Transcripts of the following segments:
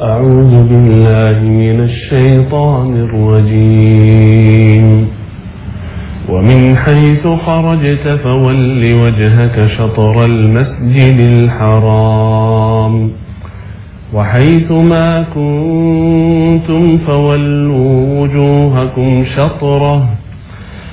أعوذ بالله من الشيطان الرجيم. ومن حيث خرجت فول وجهك شطر المسجد الحرام. وحيث ما كنتم فولوا وجوهكم شطره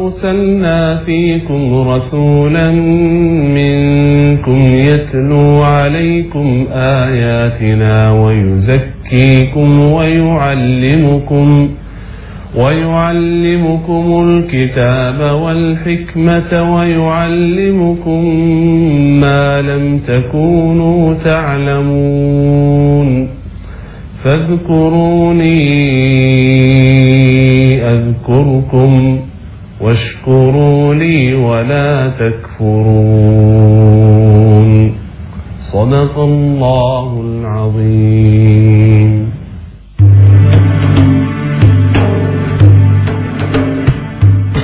أرسلنا فيكم رسولا منكم يتلو عليكم آياتنا ويزكيكم ويعلمكم ويعلمكم الكتاب والحكمة ويعلمكم ما لم تكونوا تعلمون فاذكروني أذكركم واشكروا لي ولا تكفرون صدق الله العظيم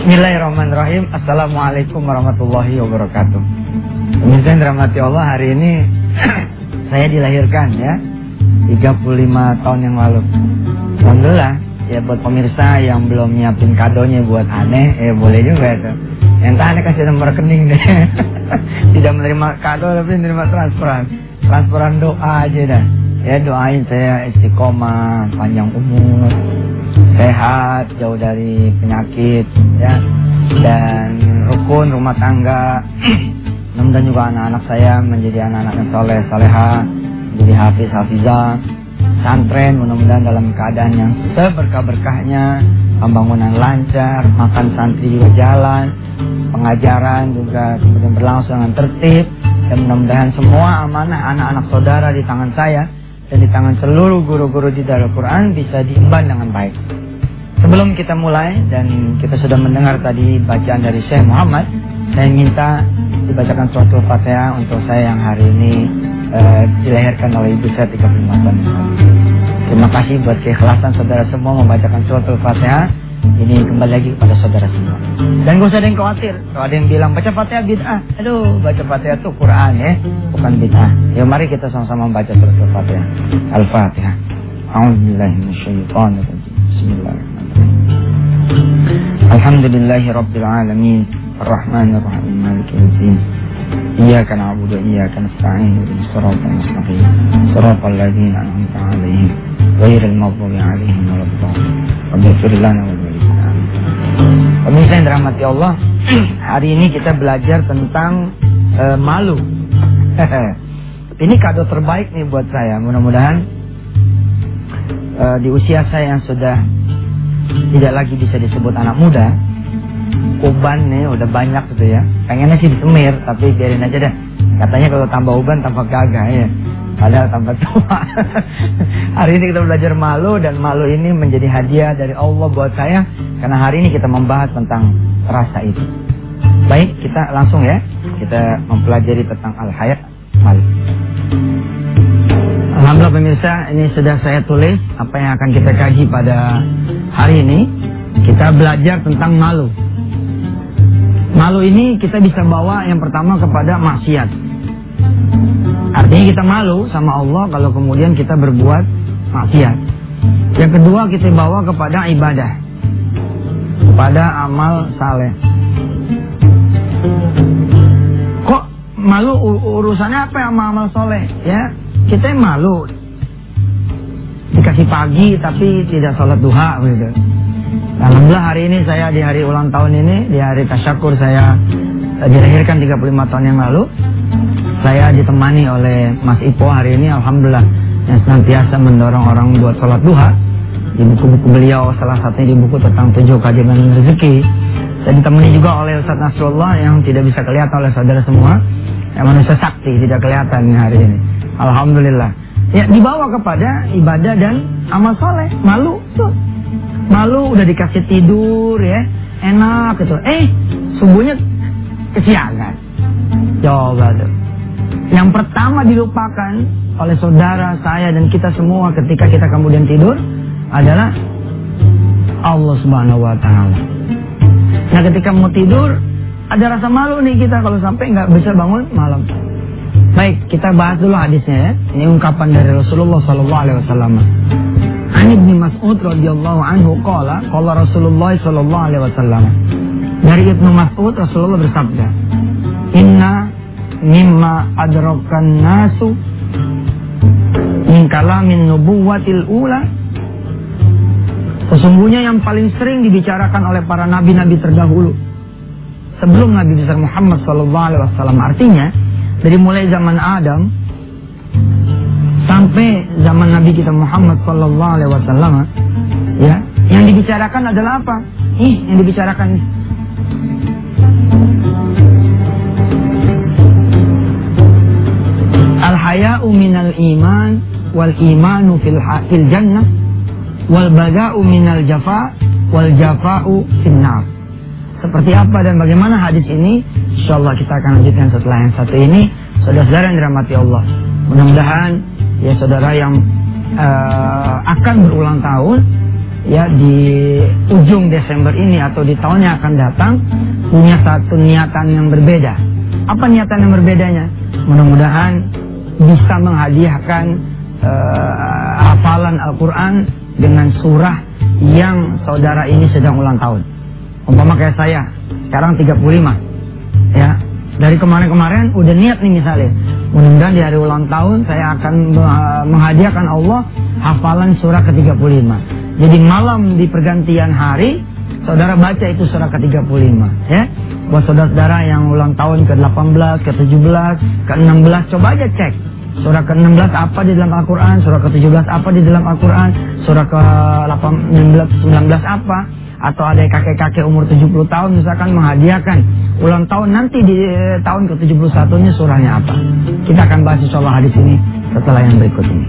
Bismillahirrahmanirrahim Assalamualaikum warahmatullahi wabarakatuh Pemirsa yang dirahmati Allah Hari ini saya dilahirkan ya 35 tahun yang lalu Alhamdulillah Ya buat pemirsa yang belum nyiapin kadonya buat aneh Eh boleh juga itu. Yang aneh kasih nomor rekening deh. Tidak menerima kado tapi menerima transferan. Transferan doa aja dah. Ya doain saya istiqomah Panjang umur Sehat Jauh dari penyakit Ya. Dan rukun rumah tangga. Mudah-mudahan juga anak-anak saya menjadi anak-anak yang soleh, soleha Menjadi hafiz, hafizah Santren mudah-mudahan dalam keadaan yang seberkah-berkahnya Pembangunan lancar, makan santri juga jalan Pengajaran juga kemudian berlangsung dengan tertib Dan mudah-mudahan semua amanah anak-anak saudara di tangan saya Dan di tangan seluruh guru-guru di Darul Quran bisa diemban dengan baik. Sebelum kita mulai dan kita sudah mendengar tadi bacaan dari Syekh Muhammad, saya minta dibacakan suatu fatihah untuk saya yang hari ini uh, dilahirkan oleh ibu saya 35 tahun. Terima kasih buat keikhlasan saudara semua membacakan suatu fatihah. Ini kembali lagi kepada saudara semua. Dan gak usah ada yang khawatir. Kalau ada yang bilang baca fatihah bid'ah. Aduh, baca fatihah itu Quran ya, bukan bid'ah. Ya mari kita sama-sama membaca surat al-fatihah. Al-fatihah. A'udzubillahiminasyaitonirrajim. Bismillahirrahmanirrahim. Alhamdulillahi Rabbil Alamin Maliki Yawmiddin Iyyaka na'budu wa iyyaka nasta'in ihdinas siratal mustaqim siratal ladzina an'amta 'alaihim ghairil maghdubi 'alaihim waladdallin Rabbighfir lana wa liwalidayna Pemirsa yang dirahmati Allah, hari ini kita belajar tentang uh, malu. ini kado terbaik nih buat saya. Mudah-mudahan uh, di usia saya yang sudah tidak lagi bisa disebut anak muda uban nih udah banyak gitu ya. Pengennya sih disemir tapi biarin aja deh. Katanya kalau tambah uban tambah gagah ya padahal tambah tua. Hari ini kita belajar malu dan malu ini menjadi hadiah dari Allah buat saya. Karena hari ini kita membahas tentang rasa itu. Baik kita langsung ya. Kita mempelajari tentang al-hayat malu. Alhamdulillah pemirsa, ini sudah saya tulis apa yang akan kita kaji pada hari ini. Kita belajar tentang malu. Malu ini kita bisa bawa yang pertama kepada maksiat. Artinya kita malu sama Allah kalau kemudian kita berbuat maksiat. Yang kedua kita bawa kepada ibadah. Kepada amal saleh. Kok malu urusannya apa sama amal soleh? Ya, kita malu dikasih pagi tapi tidak sholat duha gitu. Alhamdulillah hari ini saya di hari ulang tahun ini di hari tasyakur saya dilahirkan 35 tahun yang lalu saya ditemani oleh Mas Ipo hari ini Alhamdulillah yang senantiasa mendorong orang buat sholat duha di buku-buku beliau salah satunya di buku tentang tujuh kajian rezeki saya ditemani juga oleh Ustaz Nasrullah yang tidak bisa kelihatan oleh saudara semua yang manusia sakti tidak kelihatan hari ini Alhamdulillah. Ya dibawa kepada ibadah dan amal soleh. Malu tuh. Malu udah dikasih tidur ya, enak gitu. Eh, subuhnya kesiangan. Coba tuh. Yang pertama dilupakan oleh saudara saya dan kita semua ketika kita kemudian tidur adalah Allah Subhanahu wa taala. Nah, ketika mau tidur ada rasa malu nih kita kalau sampai nggak bisa bangun malam. Baik, kita bahas dulu hadisnya ya. Ini ungkapan dari Rasulullah sallallahu alaihi wasallam. Ani bin Mas'ud radhiyallahu anhu qala qala Rasulullah sallallahu alaihi wasallam. Dari Ibnu Mas'ud Rasulullah bersabda, "Inna mimma adrakan nasu min kalamin nubuwatil ula Sesungguhnya yang paling sering dibicarakan oleh para nabi-nabi terdahulu sebelum Nabi besar Muhammad SAW artinya dari mulai zaman Adam sampai zaman Nabi kita Muhammad Sallallahu Alaihi Wasallam ya yang dibicarakan adalah apa? Ih yang dibicarakan Al haya'u minal iman wal imanu fil fil jannah wal bada'u minal jafa wal jafa'u finnar. Seperti apa dan bagaimana hadis ini? Insyaallah kita akan lanjutkan setelah yang satu ini. Saudara-saudara yang dirahmati Allah. Mudah-mudahan ya saudara yang uh, akan berulang tahun ya di ujung Desember ini atau di tahun yang akan datang punya satu niatan yang berbeda. Apa niatan yang berbedanya? Mudah-mudahan bisa menghadiahkan uh, hafalan Al-Quran dengan surah yang saudara ini sedang ulang tahun. Umpama kayak saya, sekarang 35. Ya, dari kemarin-kemarin udah niat nih misalnya. Mudah-mudahan di hari ulang tahun saya akan menghadiahkan Allah hafalan surah ke-35. Jadi malam di pergantian hari, saudara baca itu surah ke-35. Ya, buat saudara-saudara yang ulang tahun ke-18, ke-17, ke-16, coba aja cek. Surah ke-16 apa di dalam Al-Quran, surah ke-17 apa di dalam Al-Quran, surah ke-19 apa atau ada kakek-kakek umur 70 tahun misalkan menghadiahkan ulang tahun nanti di eh, tahun ke-71 nya surahnya apa. Kita akan bahas insyaallah hadis ini setelah yang berikut ini.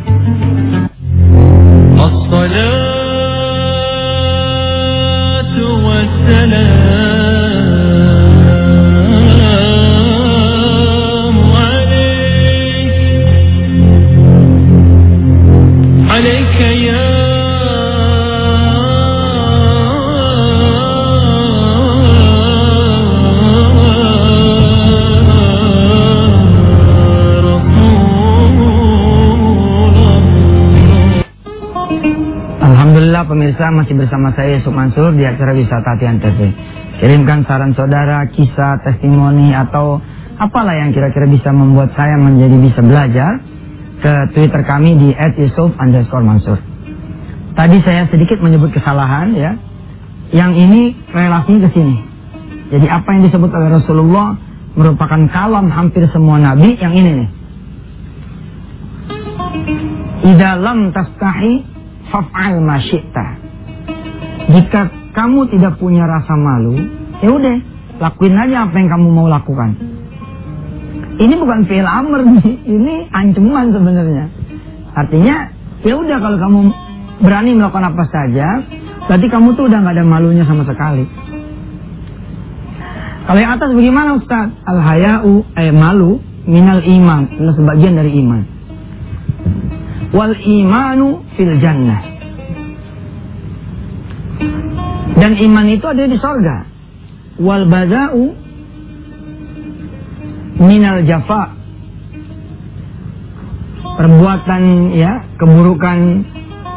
Pemirsa masih bersama saya Yusuf Mansur di acara Wisata Tian TV. Kirimkan saran saudara, kisah, testimoni atau apalah yang kira-kira bisa membuat saya menjadi bisa belajar ke Twitter kami di @yusuf underscore Mansur. Tadi saya sedikit menyebut kesalahan ya. Yang ini relasinya ke sini. Jadi apa yang disebut oleh Rasulullah merupakan kalam hampir semua nabi yang ini nih. Idalam tastahi faf'al masyita. Jika kamu tidak punya rasa malu, ya udah, lakuin aja apa yang kamu mau lakukan. Ini bukan fi'il amr nih, ini ancaman sebenarnya. Artinya, ya udah kalau kamu berani melakukan apa saja, berarti kamu tuh udah nggak ada malunya sama sekali. Kalau yang atas bagaimana Ustaz? Al-haya'u, eh malu, minal iman. Ini sebagian dari iman wal imanu fil jannah. Dan iman itu ada di sorga. Wal bada'u minal jafa. Perbuatan ya, keburukan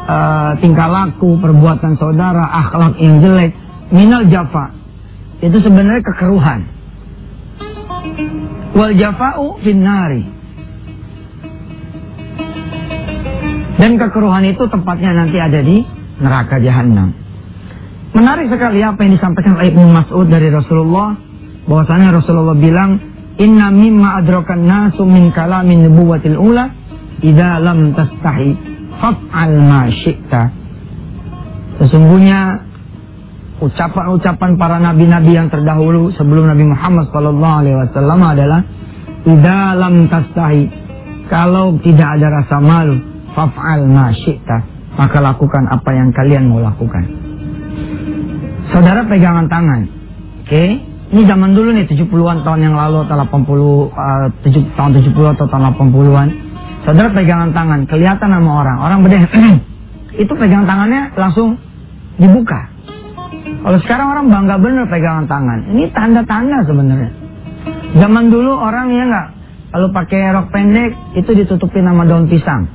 uh, tingkah laku, perbuatan saudara, akhlak yang jelek, minal jafa. Itu sebenarnya kekeruhan. Wal jafa'u finnari Dan kekeruhan itu tempatnya nanti ada di neraka jahanam. Menarik sekali apa yang disampaikan oleh Ibnu Mas'ud dari Rasulullah bahwasanya Rasulullah bilang inna mimma adrakan nasu min kalamin nubuwatil ula idza lam tastahi faf'al ma syi'ta. Sesungguhnya ucapan-ucapan para nabi-nabi yang terdahulu sebelum Nabi Muhammad sallallahu alaihi wasallam adalah idza lam tastahi kalau tidak ada rasa malu faf'al ma maka lakukan apa yang kalian mau lakukan Saudara pegangan tangan. Oke. Ini zaman dulu nih 70-an tahun yang lalu atau 80 uh, 7, tahun 70 atau tahun 80-an. Saudara pegangan tangan, kelihatan sama orang. Orang beda itu pegangan tangannya langsung dibuka. Kalau sekarang orang bangga bener pegangan tangan. Ini tanda-tanda sebenarnya. Zaman dulu orang ya nggak kalau pakai rok pendek itu ditutupin nama daun pisang.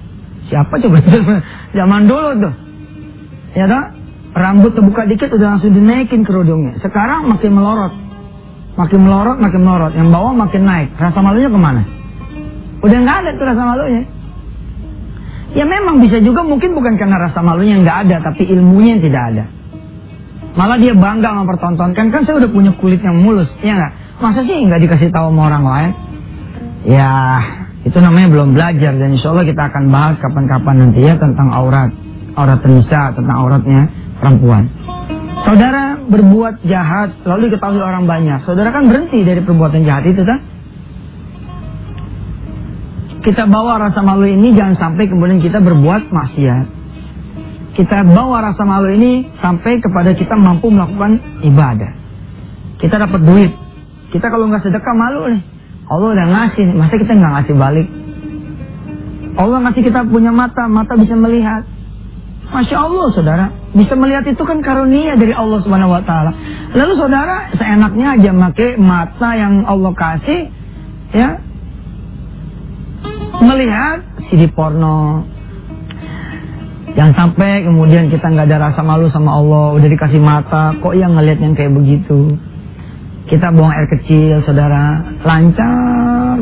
Siapa coba zaman dulu tuh. Ya toh? Rambut terbuka dikit udah langsung dinaikin kerudungnya. Sekarang makin melorot. Makin melorot, makin melorot. Yang bawah makin naik. Rasa malunya ke mana? Udah nggak ada tuh rasa malunya. Ya memang bisa juga mungkin bukan karena rasa malunya nggak ada, tapi ilmunya yang tidak ada. Malah dia bangga mempertontonkan, kan saya udah punya kulit yang mulus, ya nggak? Masa sih nggak dikasih tahu sama orang lain? Ya, itu namanya belum belajar dan insya Allah kita akan bahas kapan-kapan nanti ya tentang aurat, aurat nisa, tentang auratnya perempuan. Saudara berbuat jahat lalu diketahui orang banyak. Saudara kan berhenti dari perbuatan jahat itu kan? kita bawa rasa malu ini jangan sampai kemudian kita berbuat maksiat. Kita bawa rasa malu ini sampai kepada kita mampu melakukan ibadah. Kita dapat duit. Kita kalau nggak sedekah malu nih. Allah udah ngasih, masa kita nggak ngasih balik? Allah ngasih kita punya mata, mata bisa melihat. Masya Allah saudara, bisa melihat itu kan karunia dari Allah Subhanahu Wa Taala. Lalu saudara seenaknya aja pakai mata yang Allah kasih, ya melihat CD porno. Jangan sampai kemudian kita nggak ada rasa malu sama Allah, udah dikasih mata, kok yang ngeliat yang kayak begitu. Kita buang air kecil, saudara, lancar.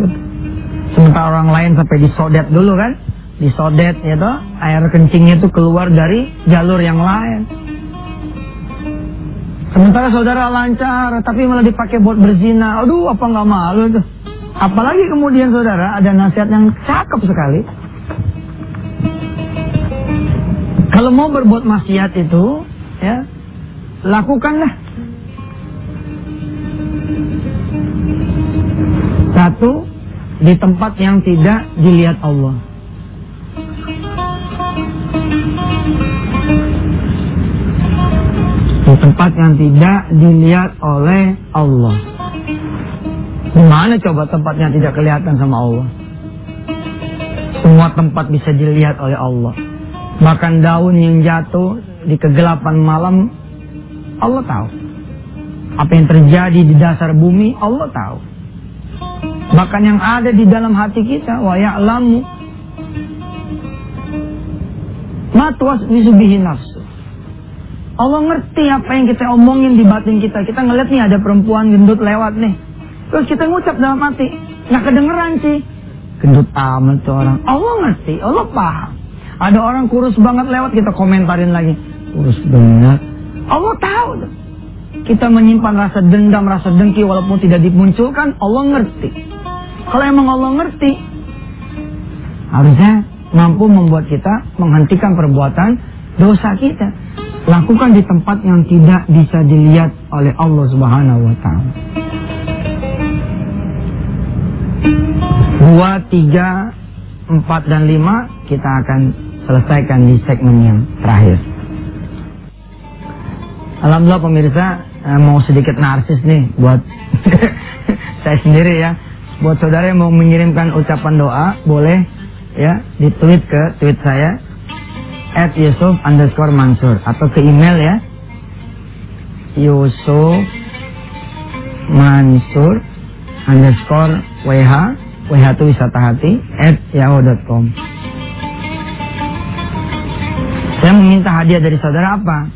Sementara orang lain sampai disodet dulu kan, disodet ya toh, air kencingnya itu keluar dari jalur yang lain. Sementara saudara lancar, tapi malah dipakai buat berzina. Aduh, apa nggak malu tuh? Apalagi kemudian saudara ada nasihat yang cakep sekali. Kalau mau berbuat maksiat itu, ya, lakukanlah. Satu, di tempat yang tidak dilihat Allah. Di tempat yang tidak dilihat oleh Allah. Gimana coba tempatnya tidak kelihatan sama Allah? Semua tempat bisa dilihat oleh Allah. Bahkan daun yang jatuh di kegelapan malam, Allah tahu. Apa yang terjadi di dasar bumi, Allah tahu. Bahkan yang ada di dalam hati kita, wa ya'lamu matwas bisubihi nafsu. Allah ngerti apa yang kita omongin di batin kita. Kita ngeliat nih ada perempuan gendut lewat nih Terus kita ngucap dalam hati, nggak kedengeran sih. Gendut amat tuh orang. Allah ngerti, Allah paham. Ada orang kurus banget lewat kita komentarin lagi. Kurus banget. Allah tahu. Kita menyimpan rasa dendam, rasa dengki walaupun tidak dimunculkan, Allah ngerti. Kalau emang Allah ngerti, harusnya mampu membuat kita menghentikan perbuatan dosa kita. Lakukan di tempat yang tidak bisa dilihat oleh Allah Subhanahu wa taala. Dua, tiga, empat, dan lima kita akan selesaikan di segmen yang terakhir. Alhamdulillah pemirsa eh, mau sedikit narsis nih buat saya sendiri ya. Buat saudara yang mau mengirimkan ucapan doa boleh ya di tweet ke tweet saya at Yusuf underscore Mansur atau ke email ya Yusuf Mansur underscore WH WH itu wisata hati at yahoo.com Saya meminta hadiah dari saudara apa?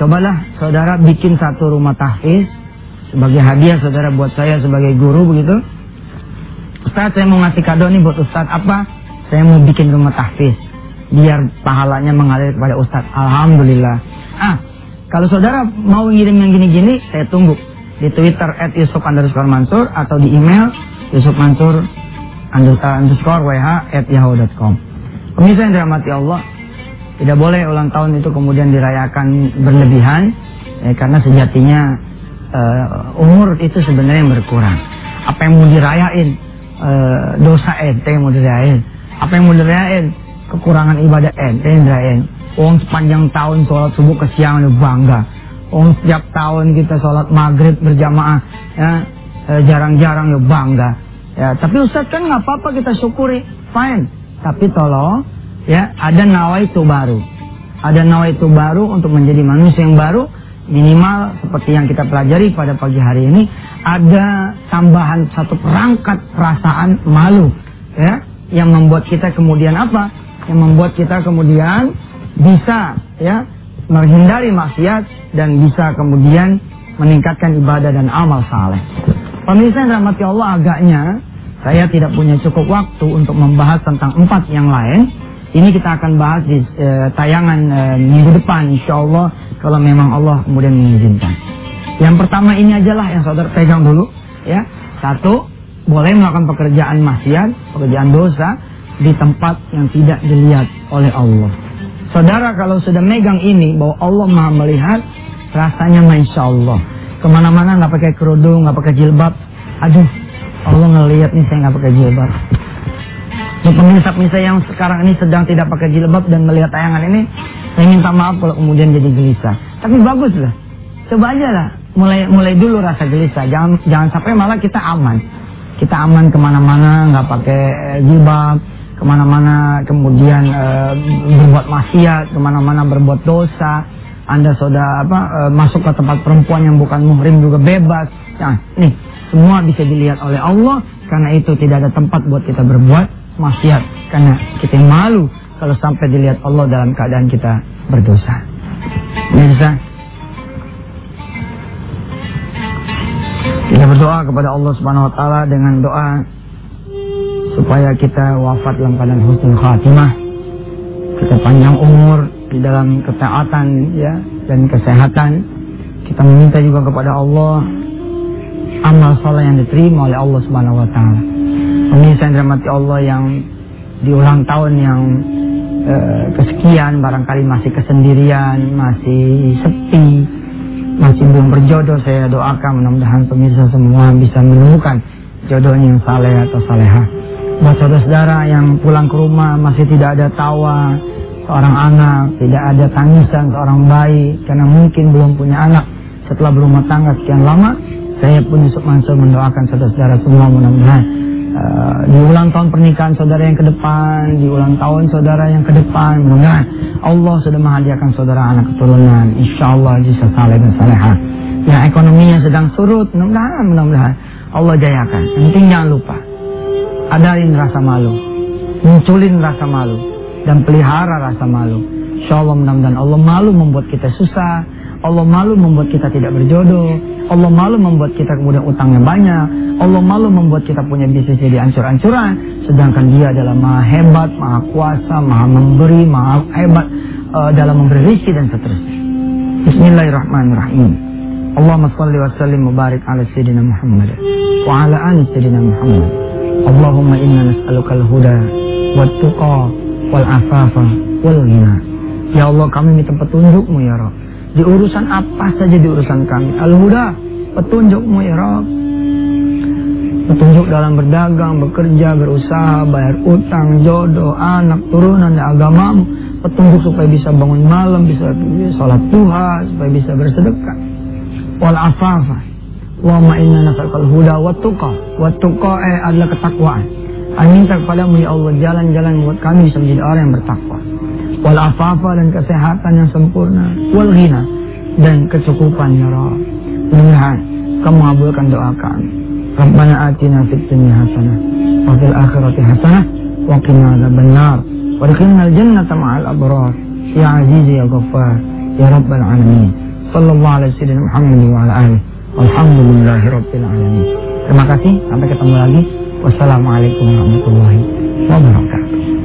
Cobalah saudara bikin satu rumah tahfiz sebagai hadiah saudara buat saya sebagai guru begitu. Ustaz saya mau ngasih kado nih buat Ustaz apa? Saya mau bikin rumah tahfiz biar pahalanya mengalir kepada Ustaz. Alhamdulillah. Ah, kalau saudara mau ngirim yang gini-gini, saya tunggu di Twitter at atau di email Yusuf Mansur. Pemirsa yang dirahmati Allah, tidak boleh ulang tahun itu kemudian dirayakan berlebihan, ya, karena sejatinya uh, umur itu sebenarnya berkurang. Apa yang mau dirayain, uh, dosa ente yang mau dirayain. Apa yang mau dirayain, kekurangan ibadah ente yang dirayain. Uang sepanjang tahun sholat subuh ke siang bangga Oh, setiap tahun kita sholat maghrib berjamaah, ya eh, jarang-jarang ya bangga. Ya, tapi Ustaz kan nggak apa-apa kita syukuri, fine. Tapi tolong, ya ada nawaitu baru, ada nawaitu baru untuk menjadi manusia yang baru. Minimal seperti yang kita pelajari pada pagi hari ini, ada tambahan satu perangkat perasaan malu, ya, yang membuat kita kemudian apa? Yang membuat kita kemudian bisa, ya, menghindari maksiat dan bisa kemudian meningkatkan ibadah dan amal saleh. Pemirsa yang rahmati Allah agaknya saya tidak punya cukup waktu untuk membahas tentang empat yang lain. Ini kita akan bahas di e, tayangan e, minggu depan insya Allah kalau memang Allah kemudian mengizinkan. Yang pertama ini ajalah yang saudara pegang dulu ya. Satu, boleh melakukan pekerjaan maksiat, pekerjaan dosa di tempat yang tidak dilihat oleh Allah. Saudara kalau sudah megang ini bahwa Allah maha melihat, rasanya masya Allah. Ke mana-mana nggak pakai kerudung, nggak pakai jilbab. Aduh, Allah ngelihat nih saya nggak pakai jilbab. Untuk pemirsa-pemirsa yang sekarang ini sedang tidak pakai jilbab dan melihat tayangan ini, saya minta maaf kalau kemudian jadi gelisah. Tapi bagus lah, coba aja lah, mulai mulai dulu rasa gelisah. Jangan jangan sampai malah kita aman. Kita aman ke mana-mana, nggak pakai jilbab, ke mana-mana kemudian e, berbuat maksiat, ke mana-mana berbuat dosa. Anda sudah apa e, masuk ke tempat perempuan yang bukan muhrim juga bebas. Nah, nih semua bisa dilihat oleh Allah karena itu tidak ada tempat buat kita berbuat maksiat karena kita malu kalau sampai dilihat Allah dalam keadaan kita berdosa. Bisa. Kita berdoa kepada Allah Subhanahu wa taala dengan doa supaya kita wafat dalam keadaan husnul khatimah kita panjang umur di dalam ketaatan ya dan kesehatan kita meminta juga kepada Allah amal soleh yang diterima oleh Allah Subhanahu wa taala. Pemirsa yang dirahmati Allah yang di ulang tahun yang eh, kesekian barangkali masih kesendirian, masih sepi, masih belum berjodoh saya doakan mudah-mudahan pemirsa semua bisa menemukan jodohnya yang saleh atau salehah. Buat saudara-saudara yang pulang ke rumah masih tidak ada tawa seorang anak, tidak ada tangisan seorang bayi karena mungkin belum punya anak setelah berumah tangga sekian lama. Saya pun Yusuf Mansur mendoakan saudara-saudara semua mudah-mudahan di ulang tahun pernikahan saudara yang ke depan, di ulang tahun saudara yang ke depan, mudah-mudahan Allah sudah menghadiahkan saudara anak keturunan, insya Allah bisa saleh dan salehah. Yang ekonominya sedang surut, mudah-mudahan, mudah-mudahan Allah jayakan. Yang penting jangan lupa, adain rasa malu, munculin rasa malu, dan pelihara rasa malu. Insya Allah mudah-mudahan Allah malu membuat kita susah, Allah malu membuat kita tidak berjodoh, Allah malu membuat kita kemudian utangnya banyak, Allah malu membuat kita punya bisnis jadi ancur-ancuran, sedangkan dia adalah maha hebat, maha kuasa, maha memberi, maha hebat uh, dalam memberi rezeki dan seterusnya. Bismillahirrahmanirrahim. Allahumma salli wa sallim mubarak ala sayyidina Muhammad wa ala ali sayyidina Muhammad. Allahumma inna nas'aluka al-huda wat tuqa wal afafa wal. Ya Allah kami minta petunjukmu ya Rabb. Di urusan apa saja di urusan kami. Al-huda, petunjukmu ya Rabb. Petunjuk dalam berdagang, bekerja, berusaha, bayar utang, jodoh, anak, turunan, dan agamamu. Petunjuk supaya bisa bangun malam, bisa, sholat duha, supaya bisa bersedekah. Wal afafa. Wa ma inna nasakal huda wa tuqa. Wa tuqa eh adalah ketakwaan. Kami minta kepadamu ya Allah jalan-jalan buat kami bisa menjadi orang yang bertakwa. Wal afafa dan kesehatan yang sempurna. Wal ghina dan kecukupan ya Rabb. Mudah kamu kabulkan doa kami. Rabbana atina fid dunya hasanah wa fil akhirati hasanah wa qina adzabannar. Wa adkhilna al-jannata ma'al abrar. Ya Aziz ya Ghaffar ya Rabbal alamin. Sallallahu alaihi wasallam Muhammad wa ala alihi. Alhamdulillahi rabbil alamin. Terima kasih sampai ketemu lagi. Wassalamualaikum warahmatullahi wabarakatuh.